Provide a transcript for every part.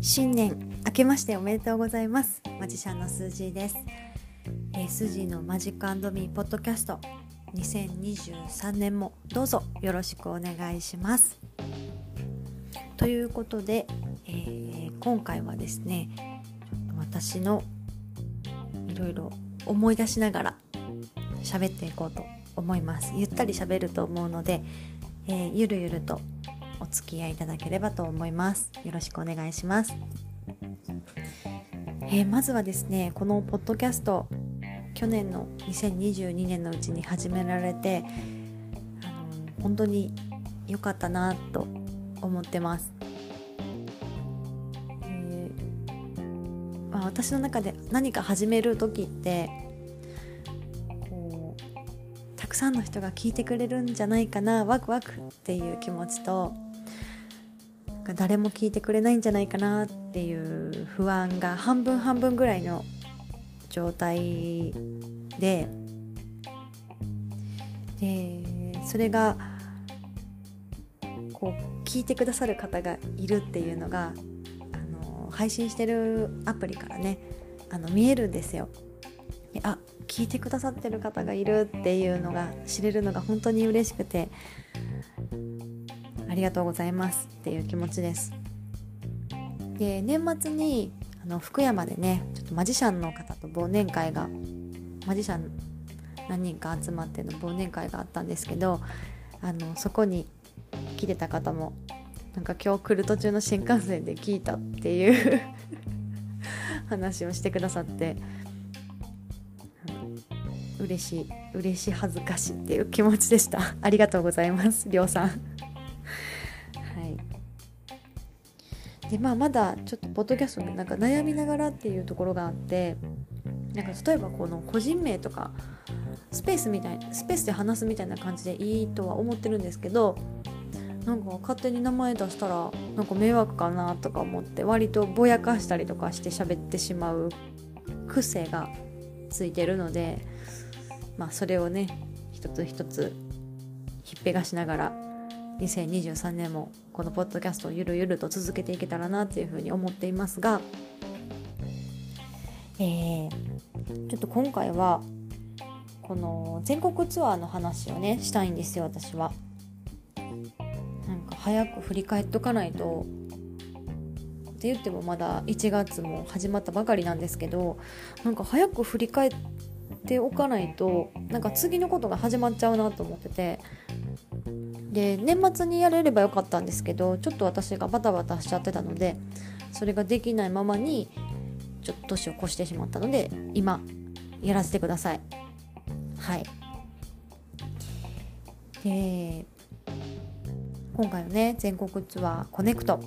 新年明けましておめでとうございます。マジシャンのスージーです、えー、スージーのマジックミーポッドキャスト。2023年もどうぞよろしくお願いします。ということで、えー、今回はですね私のいろいろ思い出しながら喋っていこうと思います。ゆったり喋ると思うので、えー、ゆるゆるとお付き合いいただければと思います。よろしくお願いします、えー、まずはですねこのポッドキャスト去年の2022年のうちに始められてあの本当に良かったなと思ってます、えーまあ、私の中で何か始める時ってくさんの人が聞いてくれるんじゃないかなワクワクっていう気持ちと誰も聞いてくれないんじゃないかなっていう不安が半分半分ぐらいの状態ででそれがこう聞いてくださる方がいるっていうのがあの配信してるアプリからねあの見えるんですよ。あ聞いてくださってる方がいるっていうのが知れるのが本当に嬉しくてありがとうございますっていう気持ちです。で年末にあの福山でねちょっとマジシャンの方と忘年会がマジシャン何人か集まっての忘年会があったんですけどあのそこに来てた方もなんか今日来る途中の新幹線で聞いたっていう 話をしてくださって嬉しい嬉しい恥ずかしいっていう気持ちでした。ありがとうございますりょうさん。はい。でまあまだちょっとポッドキャストでなんか悩みながらっていうところがあってなんか例えばこの個人名とかスペースみたいスペースで話すみたいな感じでいいとは思ってるんですけどなんか勝手に名前出したらなんか迷惑かなとか思って割とぼやかしたりとかして喋ってしまう癖がついてるのでまあそれをね一つ一つひっぺがしながら2023年もこのポッドキャストをゆるゆると続けていけたらなっていうふうに思っていますが、えー、ちょっと今回はこの全国ツアーの話をねしたいんですよ私は。なんか早く振り返っとかないとって言ってもまだ1月も始まったばかりなんですけどなんか早く振り返ってておかないとなんか次のことが始まっちゃうなと思ってて。で年末にやれればよかったんですけどちょっと私がバタバタしちゃってたのでそれができないままにちょっと年を越してしまったので今やらせてください。はい。で今回のね全国ツアーコネクト。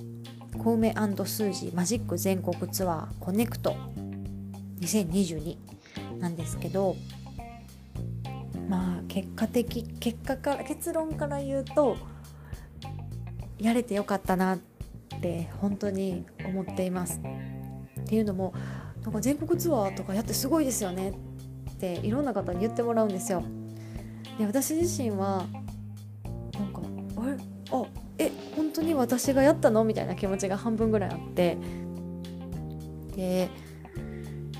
コウメスージーマジック全国ツアーコネクト。2022なんですけどまあ結果的結果か結論から言うとやれてよかったなって本当に思っています。っていうのもなんか全国ツアーとかやってすごいですよねっていろんな方に言ってもらうんですよ。で私自身はなんかあれ？あえ本当に私がやったの？みたいな気持ちが半分ぐらいあってで、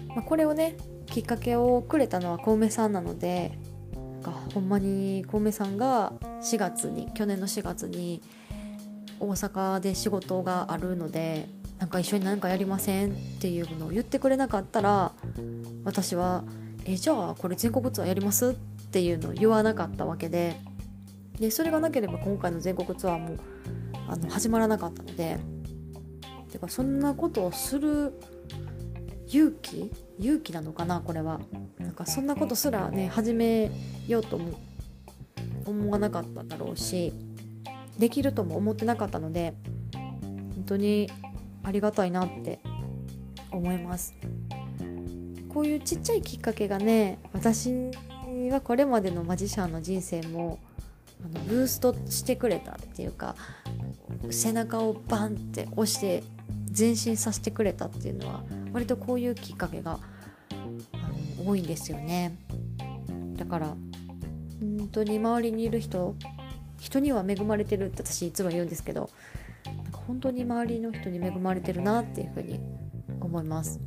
まあ、これをねきっかけをくれたのは小梅さんなのでほんまに小梅さんが4月に去年の4月に大阪で仕事があるのでなんか一緒に何かやりませんっていうのを言ってくれなかったら私は「えじゃあこれ全国ツアーやります?」っていうのを言わなかったわけででそれがなければ今回の全国ツアーもあの始まらなかったのでてかそんなことをする勇気？勇気なのかなこれは。なんかそんなことすらね始めようとも思わなかっただろうしできるとも思ってなかったので本当にありがたいなって思います。こういうちっちゃいきっかけがね私はこれまでのマジシャンの人生もあのブーストしてくれたっていうか背中をバンって押して前進させてくれたっていうのは割とこういうきっかけがあの多いんですよね。だから本当に周りにいる人人には恵まれてるって私いつも言うんですけどなんか本当に周りの人に恵まれてるなっていうふうに思います。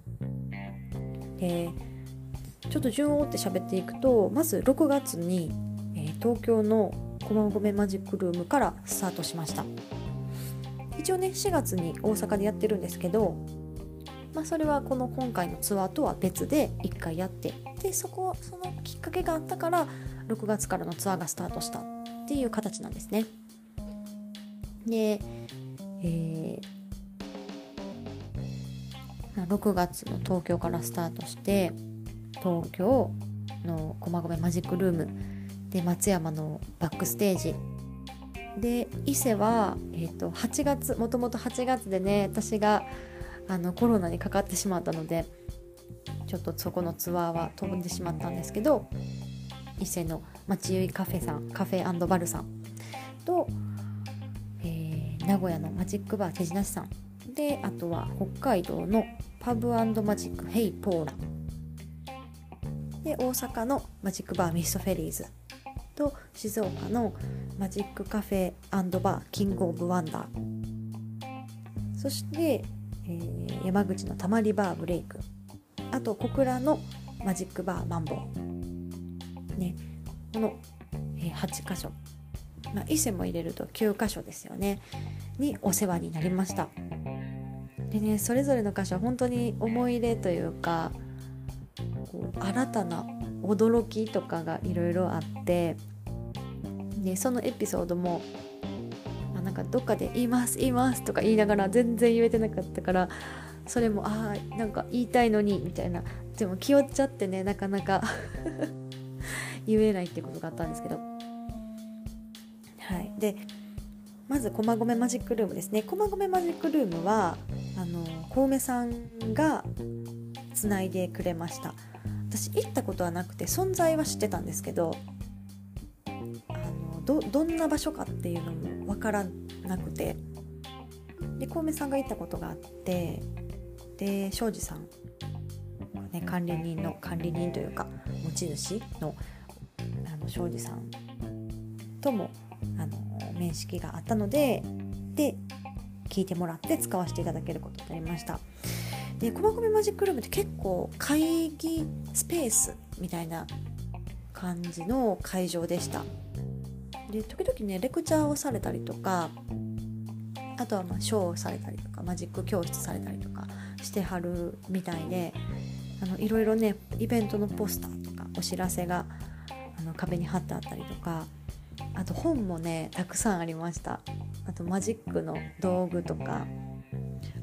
でちょっと順を追って喋っていくとまず6月に、えー、東京の駒込マジックルームからスタートしました。一応ね4月に大阪でやってるんですけど、まあ、それはこの今回のツアーとは別で1回やってでそこそのきっかけがあったから6月からのツアーがスタートしたっていう形なんですね。で、えー、6月の東京からスタートして東京の駒込マジックルームで松山のバックステージ。で伊勢は、えーと、8月もともと8月でね私があのコロナにかかってしまったのでちょっとそこのツアーは飛んでしまったんですけど伊勢の町ゆいカフェさんカフェバルさんと、えー、名古屋のマジックバー手品師さん。であとは北海道のパブマジックヘイポーラ。で大阪のマジックバーミストフェリーズと静岡のマジックカフェバーキングオブワンダー。そして、えー、山口のたまりバーブレイク。あと小倉のマジックバーマンボウ。ね。この、えー、8箇所、まあ、伊勢も入れると9箇所ですよね。にお世話になりました。でねそれぞれの箇所は本当に思い入れというかこう新たな驚きとかがいろいろあってでそのエピソードも、なんかどっかで「言います言います」とか言いながら全然言えてなかったからそれもああなんか言いたいのにみたいな。でも気負っちゃってねなかなか 言えないってことがあったんですけど。はい。でまず駒込マジックルームですね。駒込マジックルームはあの小梅さんがつないでくれました。私行ったことはなくて存在は知ってたんですけどどどんな場所かっていうのも分からなくてで小梅さんが行ったことがあってで庄司さん、ね、管理人の管理人というか持ち主のあの庄司さんともあの面識があったのでで聞いてもらって使わせていただけることになりました。で駒込マジックルームって結構会議スペースみたいな感じの会場でしたで時々ねレクチャーをされたりとかあとはまあショーをされたりとかマジック教室されたりとかしてはるみたいであのいろいろねイベントのポスターとかお知らせがあの壁に貼ってあったりとかあと本もねたくさんありました。あとマジックの道具とか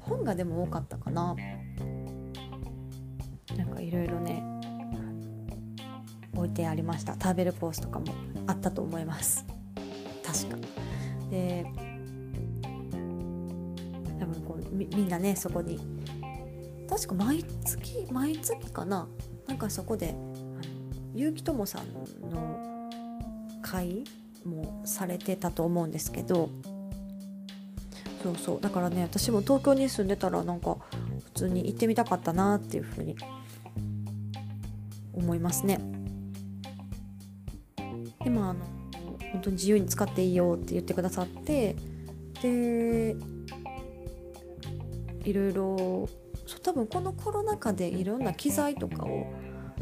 本がでも多かったかな。なんかいろいろね置いてありました。食べるコースとかもあったと思います。確か。で多分こうみみんなねそこに。確か毎月毎月かな。なんかそこで結城友さんの会もされてたと思うんですけど。そうそう。だからね私も東京に住んでたらなんか普通に行ってみたかったなっていうふうに。思いますね。でもあの本当に自由に使っていいよって言ってくださってでいろいろ多分このコロナ禍でいろんな機材とかを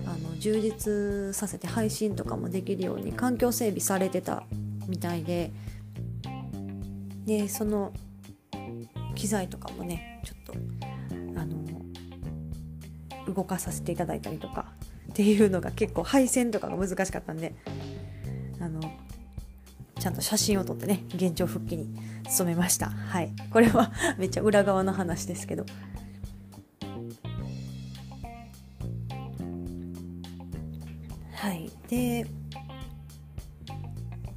あの充実させて配信とかもできるように環境整備されてたみたいででその機材とかもねちょっとあの動かさせていただいたりとかっていうのが結構配線とかが難しかったんであのちゃんと写真を撮ってね現状復帰に努めました。はい。これは めっちゃ裏側の話ですけど。はい。で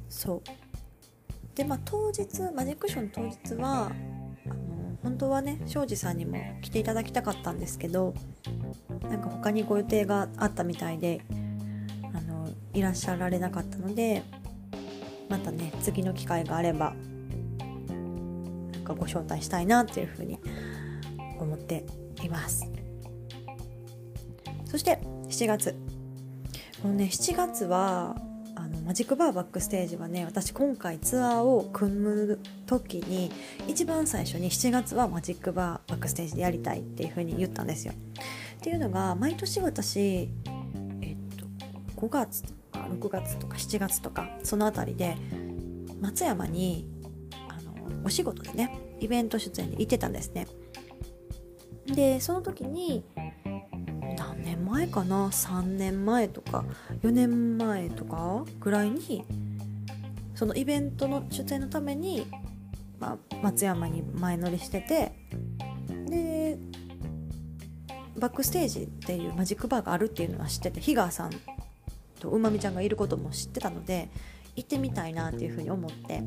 そう。でまあ当日マジックション当日はあの本当はね庄司さんにも来ていただきたかったんですけどなんか他にご予定があったみたいであのいらっしゃられなかったのでまたね次の機会があればなんかご招待したいなっていうふうに思っていますそして7月このね7月はあのマジックバーバックステージはね私今回ツアーを組む時に一番最初に7月はマジックバーバックステージでやりたいっていう風に言ったんですよ。っていうのが毎年私、えっと、5月6月とか7月とかその辺りで松山にあのお仕事でねイベント出演で行ってたんですね。でその時に何年前かな？3年前とか4年前とかぐらいにそのイベントの出演のために、まあ、松山に前乗りしててでバックステージっていうマジックバーがあるっていうのは知ってて日川さんうまみちゃんがいることも知ってたので行ってみたいなっていうふうに思って。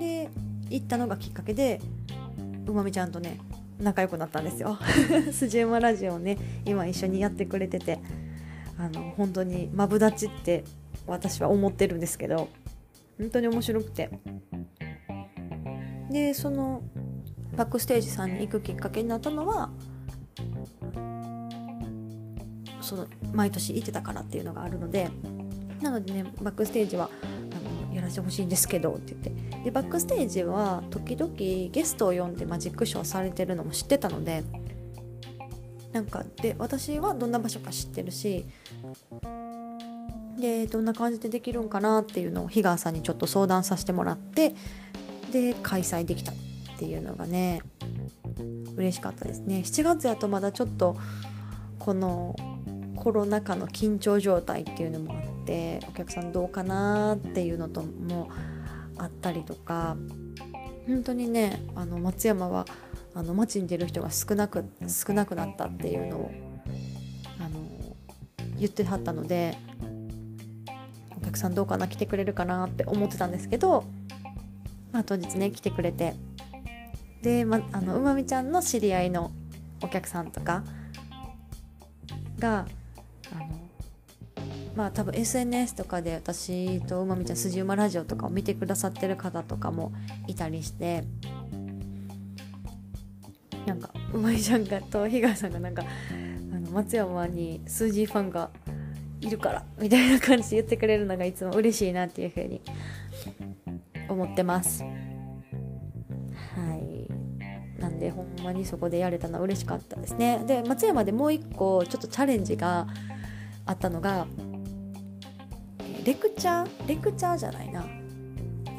で行ったのがきっかけでうまみちゃんとね仲良くなったんですよ。スジウマラジオをね今一緒にやってくれててあの本当にマブダチって私は思ってるんですけど本当に面白くて。でそのバックステージさんに行くきっかけになったのはその毎年行ってたからっていうのがあるのでなのでねバックステージはあのやらせてほしいんですけどって言って。でバックステージは時々ゲストを呼んでマジックショーされてるのも知ってたのでなんかで私はどんな場所か知ってるしでどんな感じでできるんかなっていうのを日川さんにちょっと相談させてもらってで開催できたっていうのがね嬉しかったですね。7月やとまだちょっとこのコロナ禍の緊張状態っていうのもあってお客さんどうかなっていうのともあったりとか本当にねあの松山はあの街に出る人が少なく少なくなったっていうのをあの言ってはったのでお客さんどうかな来てくれるかなって思ってたんですけど、まあ、当日ね来てくれてで、ま、あのうまみちゃんの知り合いのお客さんとかがまあ多分 SNS とかで私とうまみちゃん筋馬ラジオとかを見てくださってる方とかもいたりしてなんかうまみちゃんがと日川さんがなんかあの松山に数字ファンがいるからみたいな感じで言ってくれるのがいつも嬉しいなっていうふうに思ってます。はい。なんでほんまにそこでやれたのは嬉しかったですね。で松山でもう一個ちょっとチャレンジがあったのがレクチャーレクチャーじゃないな。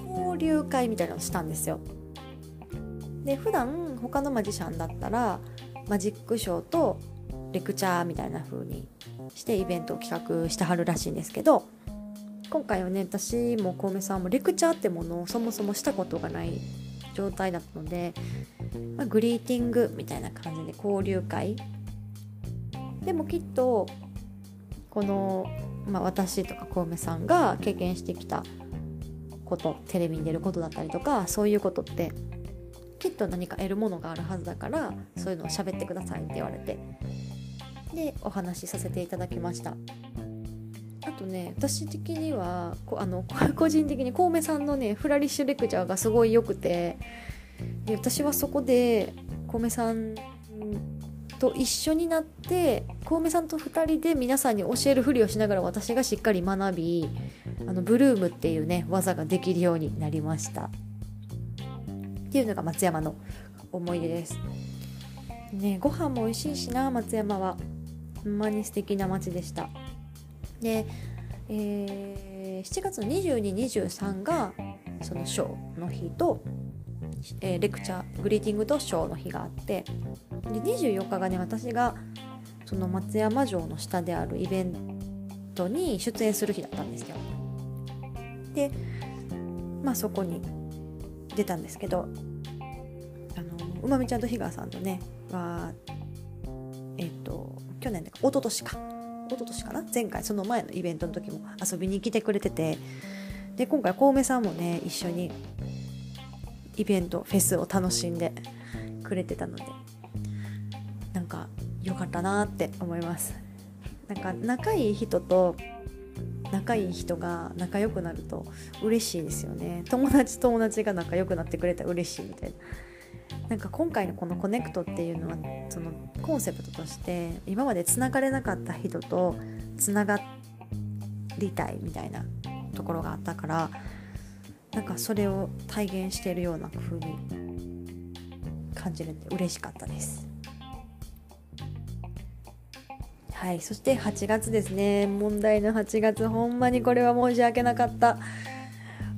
交流会みたいなのをしたんですよ。で普段他のマジシャンだったらマジックショーとレクチャーみたいな風にしてイベントを企画してはるらしいんですけど今回はね私もコウメさんもレクチャーってものをそもそもしたことがない状態だったので、まあ、グリーティングみたいな感じで交流会。でもきっとこの、まあ、私とかコウメさんが経験してきたことテレビに出ることだったりとかそういうことってきっと何か得るものがあるはずだからそういうのを喋ってくださいって言われてでお話しさせていただきました。あとね私的にはこあの 個人的にコウメさんのねフラリッシュレクチャーがすごい良くてで私はそこでコウメさんと一緒になってコウメさんと2人で皆さんに教えるふりをしながら私がしっかり学びあのブルームっていうね技ができるようになりました。っていうのが松山の思い出です。ねご飯も美味しいしな松山は。ほんまに素敵な街でした。で、えー、7月の2223がそのショーの日と、えー、レクチャーグリーティングとショーの日があってで24日がね私がその松山城の下であるイベントに出演する日だったんですよ。でまあそこに出たんですけどあのうまみちゃんと日川さんとねはえっ、と去年でか一昨年か。一昨年かな？前回その前のイベントの時も遊びに来てくれててで今回小梅さんもね一緒にイベントフェスを楽しんでくれてたのでなんか良かったなって思います。なんか仲いい人と仲いい人が仲良くなると嬉しいですよね。友達友達が仲良くなってくれたら嬉しいみたいな。なんか今回のこのコネクトっていうのはそのコンセプトとして今までつながれなかった人とつながりたいみたいなところがあったからなんかそれを体現しているような風に感じるんで嬉しかったです。はいそして8月ですね。問題の8月ほんまにこれは申し訳なかった。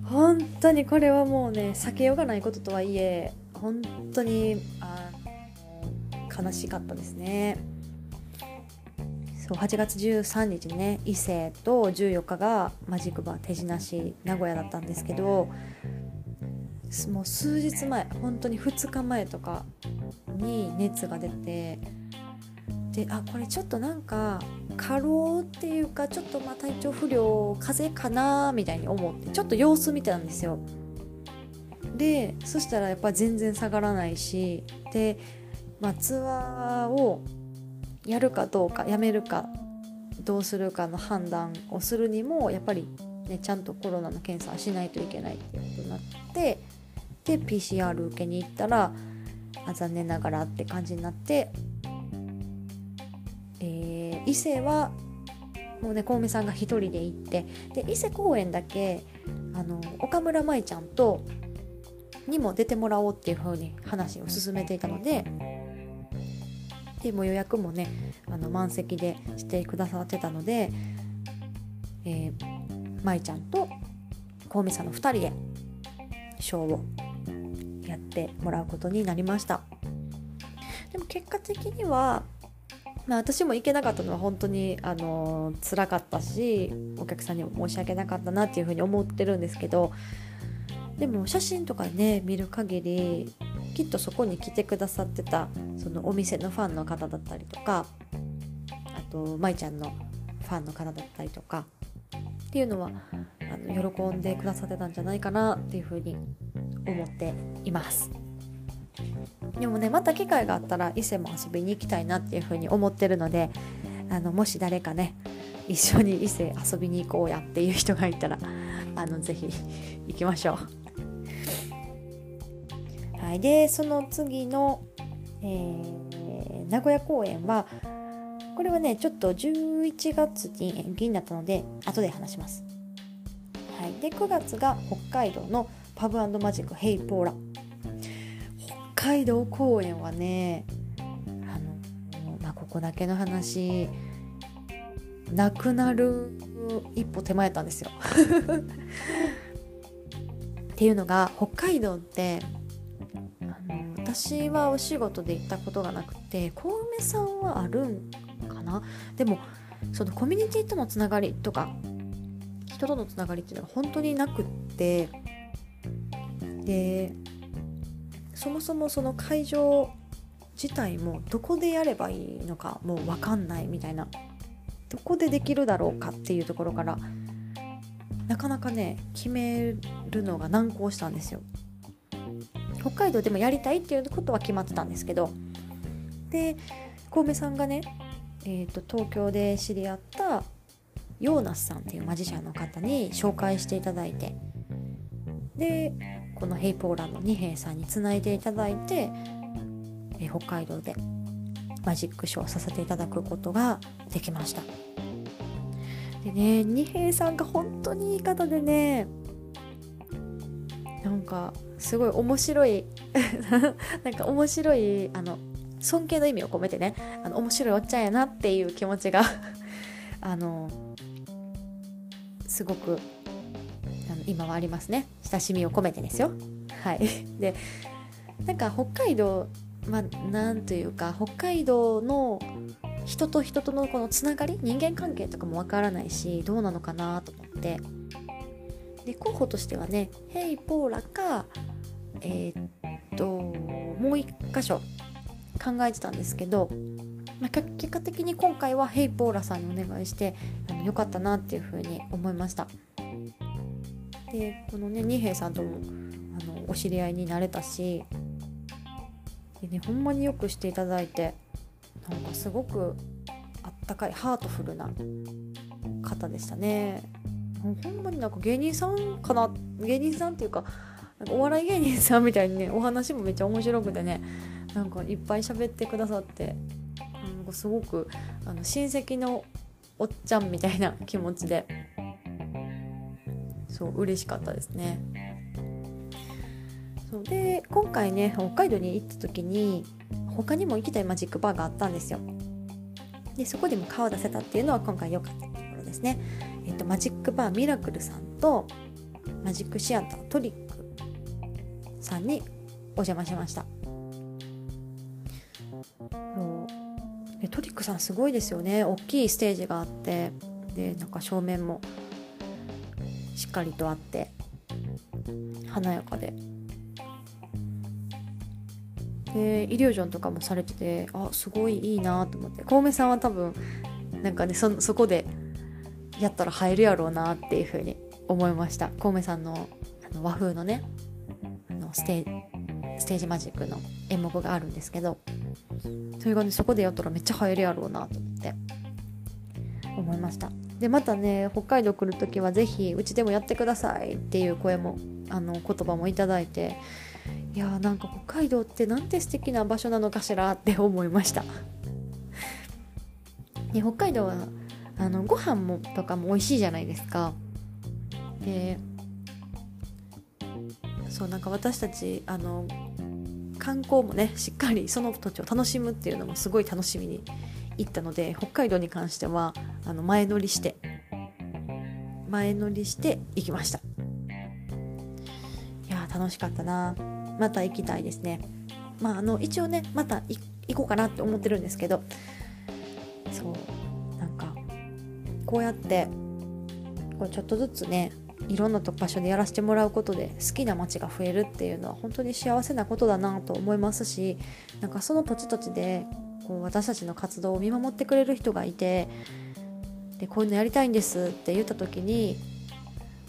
本当にこれはもうね避けようがないこととはいえ本当にあ悲しかったですね。そう8月13日にね伊勢と14日がマジックバー手品師名古屋だったんですけどもう数日前本当に2日前とかに熱が出てであこれちょっとなんか過労っていうかちょっとまあ体調不良風邪かなみたいに思ってちょっと様子見てたんですよ。でそしたらやっぱ全然下がらないしで、まあ、ツアーをやるかどうかやめるかどうするかの判断をするにもやっぱり、ね、ちゃんとコロナの検査しないといけないっていうことになってで PCR 受けに行ったらあ残念ながらって感じになってえー、伊勢はもうね小梅さんが1人で行ってで伊勢公園だけあの岡村舞ちゃんとにも出てもらおうっていう風に話を進めていたのででも予約もねあの満席でしてくださってたので、えー、舞ちゃんと小梅さんの2人でショーをやってもらうことになりました。でも結果的にはまあ、私も行けなかったのは本当にあの辛かったしお客さんにも申し訳なかったなっていうふうに思ってるんですけどでも写真とかね見る限りきっとそこに来てくださってたそのお店のファンの方だったりとかあと舞ちゃんのファンの方だったりとかっていうのはあの喜んでくださってたんじゃないかなっていうふうに思っています。でもねまた機会があったら伊勢も遊びに行きたいなっていうふうに思ってるのであのもし誰かね一緒に伊勢遊びに行こうやっていう人がいたらあのぜひ行きましょう。はい、でその次の、えー、名古屋公演はこれはねちょっと11月に延期になったので後で話します。はい、で9月が北海道のパブマジックヘイポーラ北海道公園はねあの、まあ、ここだけの話なくなる一歩手前やったんですよ。っていうのが北海道って私はお仕事で行ったことがなくて小梅さんはあるんかな？でもそのコミュニティとのつながりとか人とのつながりっていうのは本当になくってでそもそもその会場自体もどこでやればいいのかもう分かんないみたいなどこでできるだろうかっていうところからなかなかね決めるのが難航したんですよ。北海道でもやりたいっていうことは決まってたんですけどで小梅さんがね、えーと、東京で知り合ったヨーナスさんっていうマジシャンの方に紹介していただいてでこのヘイポーランの二平さんにつないでいただいて、え北海道でマジックショーさせていただくことができました。でね二平さんが本当にいい方でねなんかすごい面白い なんか面白いあの尊敬の意味を込めてねあの面白いおっちゃんやなっていう気持ちが あのすごくあの今はありますね。親しみを込めてですよ。はい。でなんか北海道まあなんというか北海道の人と人とのこのつながり人間関係とかもわからないしどうなのかなと思って。で候補としてはねヘイポーラかえー、っともう一箇所考えてたんですけど、まあ、結果的に今回はヘイポーラさんにお願いしてあのよかったなっていうふうに思いました。でこのね二平さんともあのお知り合いになれたしでねほんまによくしていただいてなんかすごくあったかいハートフルな方でしたねほんまになんか芸人さんかな芸人さんっていうかお笑い芸人さんみたいにねお話もめっちゃ面白くてねなんかいっぱい喋ってくださってなんかすごくあの親戚のおっちゃんみたいな 気持ちでそう嬉しかったですね。そうで今回ね北海道に行った時に他にも行きたいマジックバーがあったんですよ。でそこでも顔出せたっていうのは今回良かったところですね、えっと、マジックバーミラクルさんとマジックシアタートリックさんにお邪魔しました。トリックさんすごいですよね。大きいステージがあってでなんか正面もしっかりとあって華やかで。でイリュージョンとかもされててあすごいいいなと思って。小梅さんは多分なんかねそそこでやったら入るやろうなっていうふうに思いました。小梅さんのあの和風のねあのステステージマジックの演目があるんですけどそれがねそこでやったらめっちゃ入るやろうなと思って思いました。でまたね北海道来る時は是非うちでもやってくださいっていう声もあの言葉もいただいていやーなんか北海道ってなんて素敵な場所なのかしらって思いました。で北海道はあのご飯もとかも美味しいじゃないですか。でそうなんか私たちあの観光もねしっかりその土地を楽しむっていうのもすごい楽しみに行ったので北海道に関してはあの前乗りして前乗りして行きました。いや楽しかったな。また行きたいですね。まああの一応ねまた行こうかなって思ってるんですけどそう。こうやってこうちょっとずつねいろんな場所でやらせてもらうことで好きな街が増えるっていうのは本当に幸せなことだなと思いますしなんかその土地土地でこう私たちの活動を見守ってくれる人がいてでこういうのやりたいんですって言った時に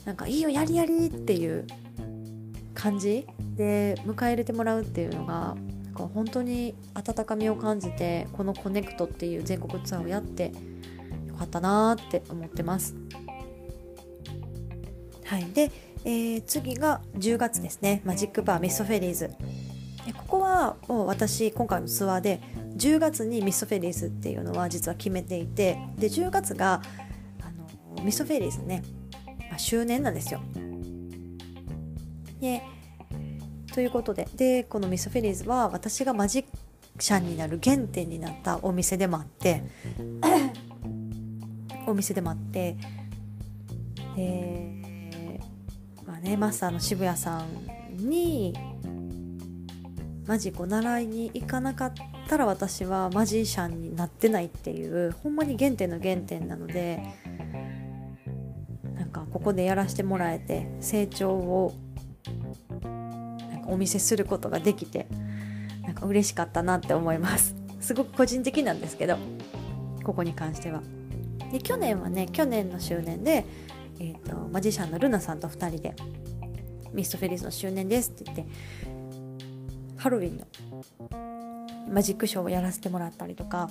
なんかいいよやりやりっていう感じで迎え入れてもらうっていうのがなんか本当に温かみを感じてこの「コネクト」っていう全国ツアーをやってかったなって思ってます。はい、で、えー、次が10月ですねマジックバーミストフェリーズここはもう私今回のツアーで10月にミストフェリーズっていうのは実は決めていてで10月があのミストフェリーズね、まあ、周年なんですよ。でということででこのミストフェリーズは私がマジシャンになる原点になったお店でもあってお店でもあってでまあねマスターの渋谷さんにマジックを習いに行かなかったら私はマジシャンになってないっていうほんまに原点の原点なのでなんかここでやらせてもらえて成長をなんかお見せすることができてなんか嬉しかったなって思います。すごく個人的なんですけどここに関しては。で去年はね去年の周年で、えーと、マジシャンのルナさんと2人でミストフェリスの周年ですって言ってハロウィンのマジックショーをやらせてもらったりとか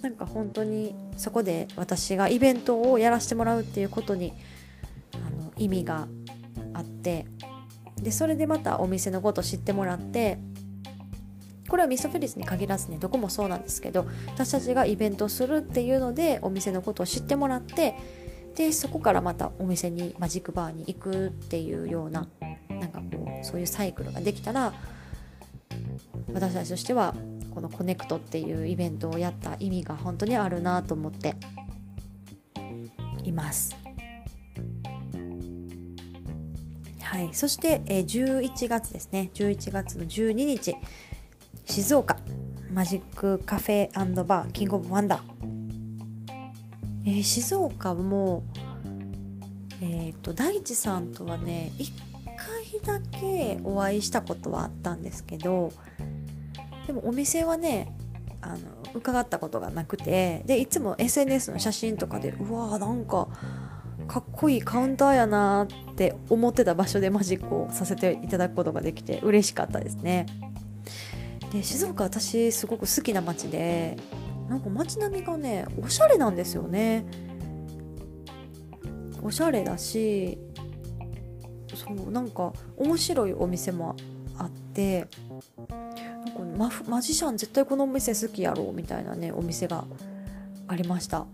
なんか本当にそこで私がイベントをやらせてもらうっていうことにあの意味があってでそれでまたお店のこと知ってもらってこれはミストフェリスに限らずねどこもそうなんですけど私たちがイベントするっていうのでお店のことを知ってもらってでそこからまたお店にマジックバーに行くっていうようななんかこうそういうサイクルができたら私たちとしてはこのコネクトっていうイベントをやった意味が本当にあるなと思っています。はい、そして、え11月ですね。11月の12日。静岡マジックカフェバーキングオブワンダー、えー、静岡もえっ、ー、と大地さんとはね1回だけお会いしたことはあったんですけどでもお店はねあの伺ったことがなくてでいつも SNS の写真とかでうわーなんかかっこいいカウンターやなって思ってた場所でマジックをさせていただくことができて嬉しかったですね。で静岡私すごく好きな街でなんか街並みがねおしゃれなんですよね。おしゃれだしそうなんか面白いお店もあってママジシャン絶対このお店好きやろうみたいなねお店がありました。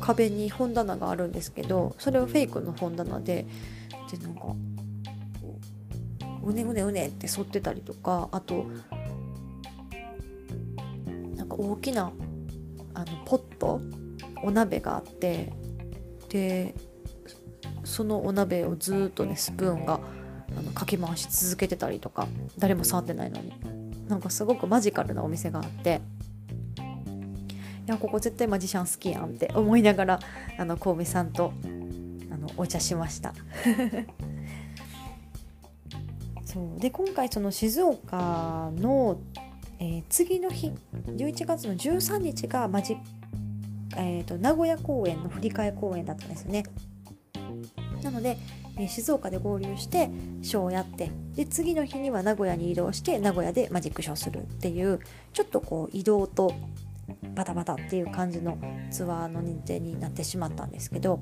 壁に本棚があるんですけどそれはフェイクの本棚ででなんかうねうねうねって反ってたりとかあとなんか大きなあのポットお鍋があってでそのお鍋をずっとねスプーンがあのかき回し続けてたりとか誰も触ってないのに。なんかすごくマジカルなお店があっていやここ絶対マジシャン好きやんって思いながらあの神戸さんとあのお茶しました。そう。で今回その静岡の、えー、次の日11月の13日がマジ、えーと、名古屋公演の振り替え公演だったんですね。なので、えー、静岡で合流してショーをやってで次の日には名古屋に移動して名古屋でマジックショーするっていうちょっとこう移動とバタバタっていう感じのツアーの認定になってしまったんですけど。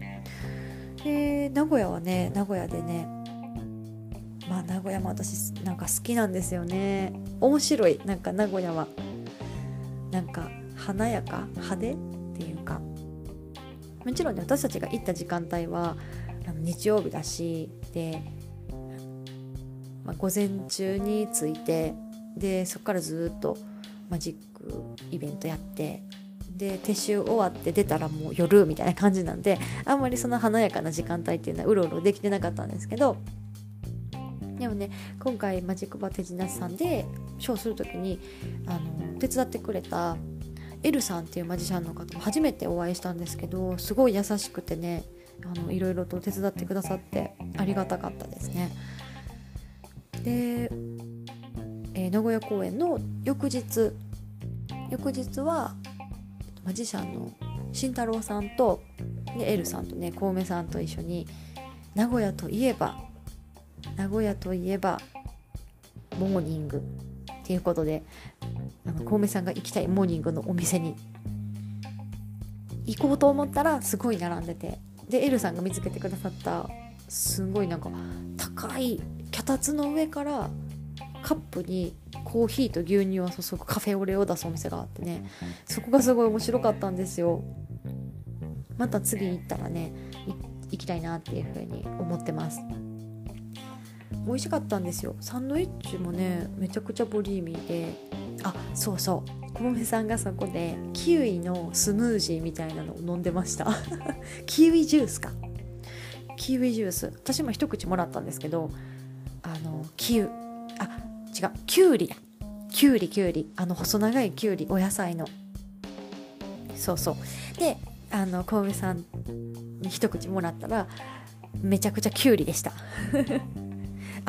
で名古屋はね名古屋でねまあ名古屋も私なんか好きなんですよね。面白い。なんか名古屋はなんか華やか？派手？っていうか。もちろんね私たちが行った時間帯は日曜日だしで、まあ、午前中に着いてでそこからずっとマジックイベントやってで撤収終わって出たらもう夜みたいな感じなんであんまりその華やかな時間帯っていうのはうろうろできてなかったんですけどでもね今回マジックバー手品さんでショーする時にあの手伝ってくれたエルさんっていうマジシャンの方も初めてお会いしたんですけどすごい優しくてねあのいろいろと手伝ってくださってありがたかったですね。で、えー、名古屋公演の翌日翌日はマジシャンの慎太郎さんとでエルさんとね小梅さんと一緒に名古屋といえば名古屋といえばモーニングっていうことであの小梅さんが行きたいモーニングのお店に行こうと思ったらすごい並んでてでエルさんが見つけてくださったすごいなんか高い脚立の上からカップにコーヒーと牛乳を注ぐカフェオレを出すお店があってねそこがすごい面白かったんですよ。また次行ったらね行きたいなっていう風に思ってます。美味しかったんですよ。サンドイッチもねめちゃくちゃボリューミーで。あそうそう。小梅さんがそこでキウイのスムージーみたいなのを飲んでました。キウイジュースか。キウイジュース。私も一口もらったんですけどあのキウあ違うきゅうりだきゅうりきゅうりあの細長いきゅうりお野菜の。そうそう。であの小梅さんに一口もらったらめちゃくちゃきゅうりでした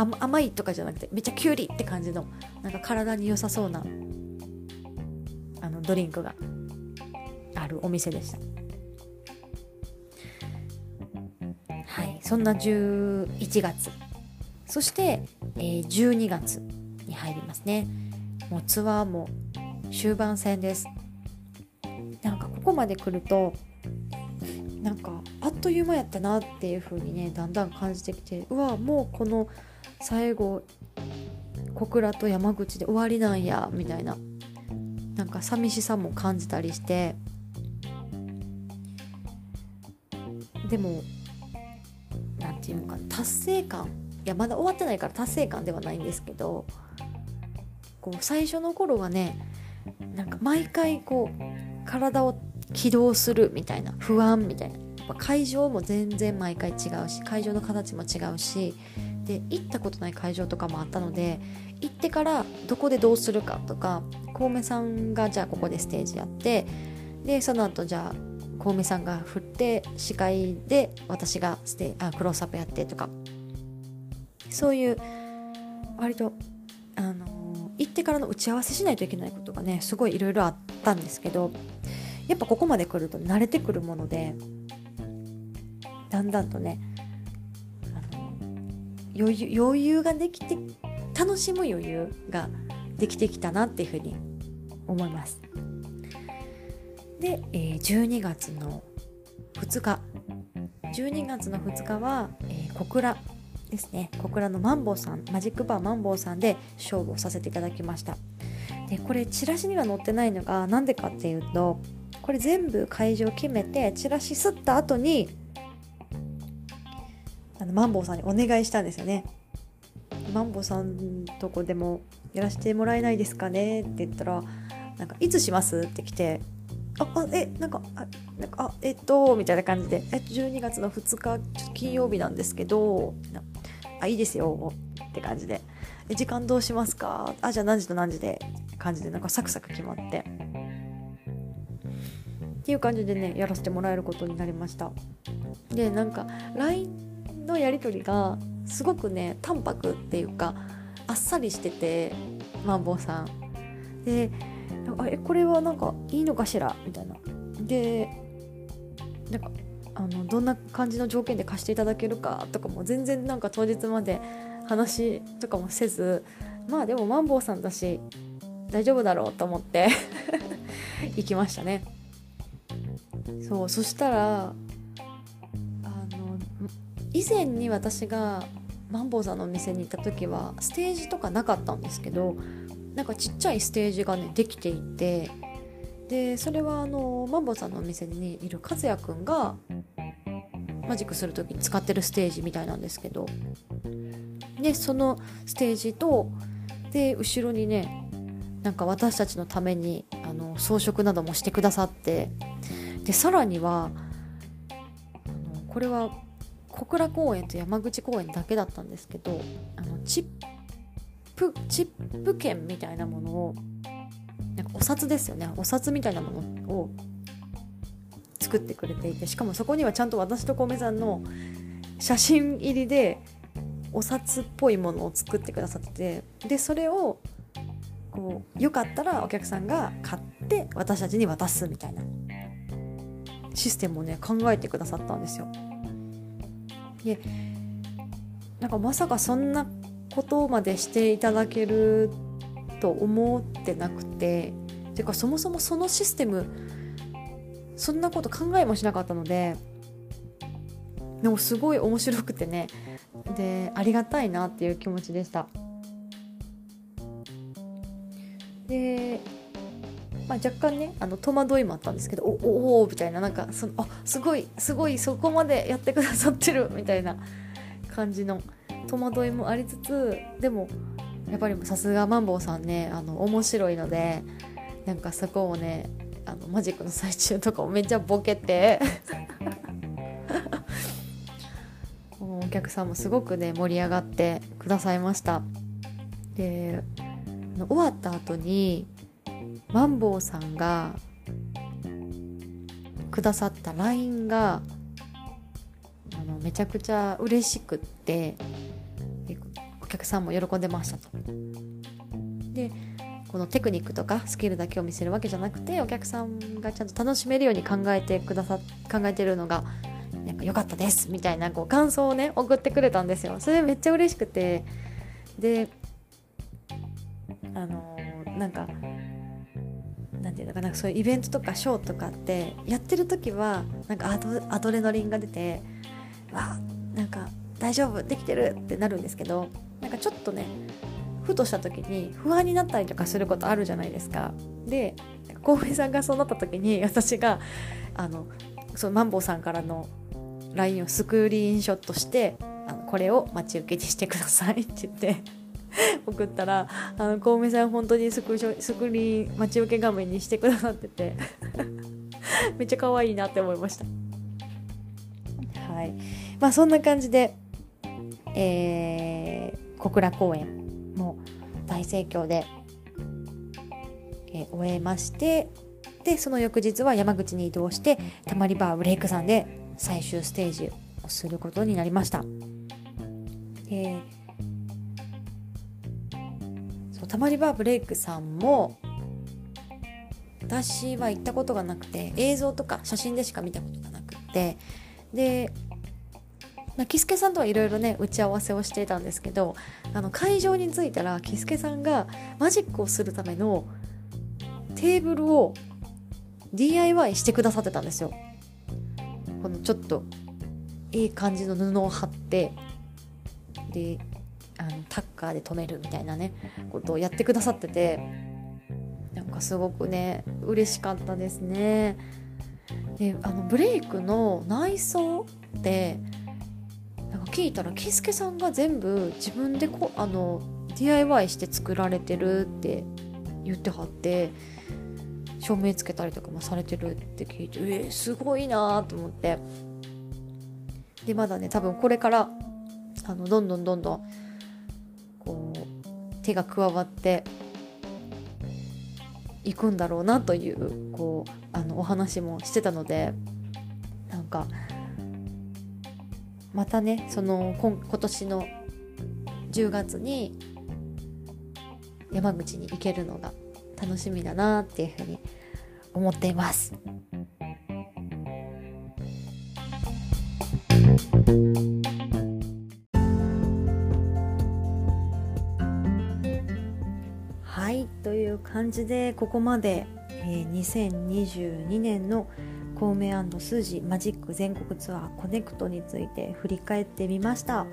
甘いとかじゃなくてめっちゃきゅうりって感じのなんか体に良さそうなあのドリンクがあるお店でした。はいそんな11月。そして、えー、12月に入りますね。もうツアーも終盤戦です。なんかここまで来るとなんかあっという間やったなっていう風にねだんだん感じてきてうわもうこの最後小倉と山口で終わりなんやみたいな。なんか寂しさも感じたりして。でも何て言うのか達成感。いやまだ終わってないから達成感ではないんですけどこう最初の頃はねなんか毎回こう体を起動するみたいな不安みたいな。会場も全然毎回違うし会場の形も違うしで行ったことない会場とかもあったので行ってからどこでどうするかとか小梅さんがじゃあここでステージやってでその後じゃあ小梅さんが振って司会で私がステあクロースアップやってとか。そういう割とあの行ってからの打ち合わせしないといけないことがねすごいいろいろあったんですけどやっぱここまで来ると慣れてくるものでだんだんとね余裕余裕ができて楽しむ余裕ができてきたなっていうふうに思います。で、えー、12月の2日。12月の2日は、えー、小倉ですね。小倉のマンボウさんマジックバーマンボウさんで勝負をさせていただきました。でこれチラシには載ってないのが何でかっていうとこれ全部会場決めてチラシすった後にあのマンボウさんにお願いしたんですよね。マンボウさんとこでもやらせてもらえないですかね？って言ったらなんかいつします？って来てああえなんかあなんかあえっとみたいな感じでえ12月の2日金曜日なんですけどあいいですよって感じで。え時間どうしますか？あじゃあ何時と何時で感じでなんかサクサク決まって。っていう感じでねやらせてもらえることになりました。でなんか LINE のやり取りがすごくね淡白っていうかあっさりしててマンボウさん。であえこれはなんかいいのかしら？みたいな。でなんかあのどんな感じの条件で貸していただけるかとかも全然なんか当日まで話とかもせずまあでもマンボウさんだし大丈夫だろうと思って 行きましたね。そうそしたら以前に私がマンボウさんのお店に行った時はステージとかなかったんですけどなんかちっちゃいステージがねできていてでそれはあのマンボウさんのお店にいる和也くんがマジックする時に使ってるステージみたいなんですけどでそのステージとで後ろにねなんか私たちのためにあの装飾などもしてくださってでさらにはこれは小倉公園と山口公園だけだったんですけどあのチップチップ券みたいなものをなんかお札ですよねお札みたいなものを作ってくれていてしかもそこにはちゃんと私と小梅さんの写真入りでお札っぽいものを作ってくださっててでそれをこうよかったらお客さんが買って私たちに渡すみたいなシステムをね考えてくださったんですよ。でなんかまさかそんなことまでしていただけると思ってなくてていうかそもそもそのシステムそんなこと考えもしなかったのででもすごい面白くてねでありがたいなっていう気持ちでした。で、まあ、若干ねあの戸惑いもあったんですけどおおおみたいななんかそのあすごいすごいそこまでやってくださってるみたいな感じの戸惑いもありつつでもやっぱりさすがマンボウさんねあの面白いのでなんかそこをねあのマジックの最中とかもめっちゃボケて お客さんもすごくね盛り上がってくださいました。で終わった後にマンボウさんがくださった LINE があのめちゃくちゃ嬉しくってお客さんも喜んでましたと。でこのテクニックとかスキルだけを見せるわけじゃなくてお客さんがちゃんと楽しめるように考えてくださ考えてるのがなんか良かったですみたいなこう感想をね送ってくれたんですよ。それめっちゃ嬉しくてであのー、なんかていうのかなそういうイベントとかショーとかってやってる時はなんかアドアドレナリンが出てわなんか大丈夫できてるってなるんですけどなんかちょっとねふとした時に不安になったりとかすることあるじゃないですか。で浩平さんがそうなった時に私があのそのマンボウさんからの LINE をスクリーンショットしてあのこれを待ち受けにしてくださいって言って 送ったらあの小梅さん本当にスクスクリーン待ち受け画面にしてくださってて めっちゃ可愛いなって思いましたはいまあそんな感じでえー、小倉公園も大盛況で、えー、終えましてでその翌日は山口に移動してたまりバーブレイクさんで最終ステージをすることになりました。えーたまりバーブレイクさんも私は行ったことがなくて映像とか写真でしか見たことがなくてでキスケさんとはいろいろね打ち合わせをしていたんですけどあの会場に着いたらキスケさんがマジックをするためのテーブルを DIY してくださってたんですよ。このちょっといい感じの布を貼ってであのタッカーで止めるみたいなねことをやってくださっててなんかすごくね嬉しかったですね。であのブレイクの内装ってなんか聞いたらキスケさんが全部自分でこあの DIY して作られてるって言ってはって照明つけたりとかもされてるって聞いてえー、すごいなと思ってでまだね多分これからあのどんどんどんどんこう手が加わっていくんだろうなというこうあのお話もしてたのでなんかまたねその今今年の10月に山口に行けるのが楽しみだなっていうふうに思っています。という感じでここまで、えー、2022年のコウメスージマジック全国ツアーコネクトについて振り返ってみました、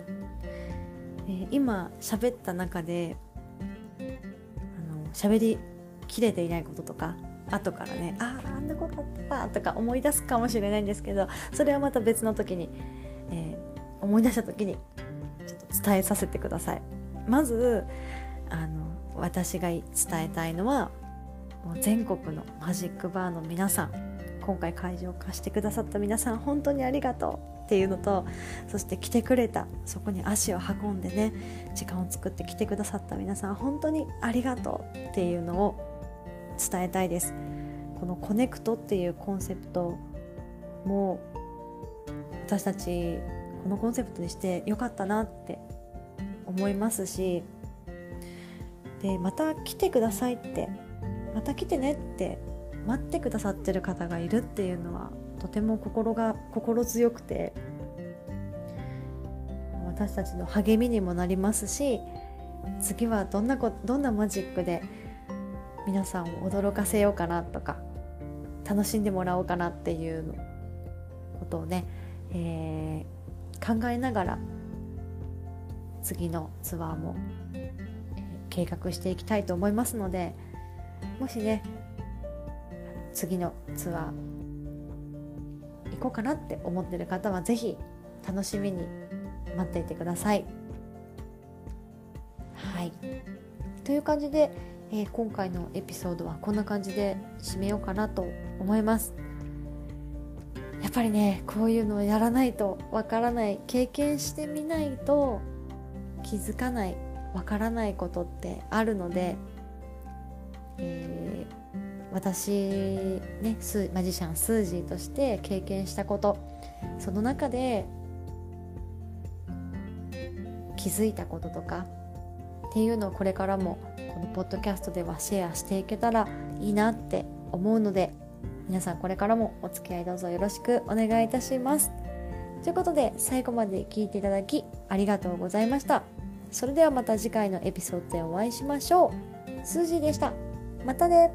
えー、今喋った中であの喋りきれていないこととか後からねあああんなことあったとか思い出すかもしれないんですけどそれはまた別の時に、えー、思い出した時にちょっと伝えさせてください。まずあの私が伝えたいのはもう全国のマジックバーの皆さん今回会場を貸してくださった皆さん本当にありがとうっていうのとそして来てくれたそこに足を運んでね時間を作って来てくださった皆さん本当にありがとうっていうのを伝えたいです。このコネクトっていうコンセプトも私たちこのコンセプトにしてよかったなって思いますしでまた来てくださいってまた来てねって待ってくださってる方がいるっていうのはとても心が心強くて私たちの励みにもなりますし次はどんなこどんなマジックで皆さんを驚かせようかなとか楽しんでもらおうかなっていうことをね、えー、考えながら次のツアーも、計画していきたいと思いますのでもしね次のツアー行こうかなって思ってる方は是非楽しみに待っていてください。はいという感じで、えー、今回のエピソードはこんな感じで締めようかなと思います。やっぱりねこういうのをやらないとわからない経験してみないと気づかないわからないことってあるので、えー私ねマジシャンスージーとして経験したことその中で気づいたこととかっていうのをこれからもこのポッドキャストではシェアしていけたらいいなって思うので皆さんこれからもお付き合いどうぞよろしくお願いいたします。ということで最後まで聞いていただきありがとうございました。それではまた次回のエピソードでお会いしましょう。スージーでした。またね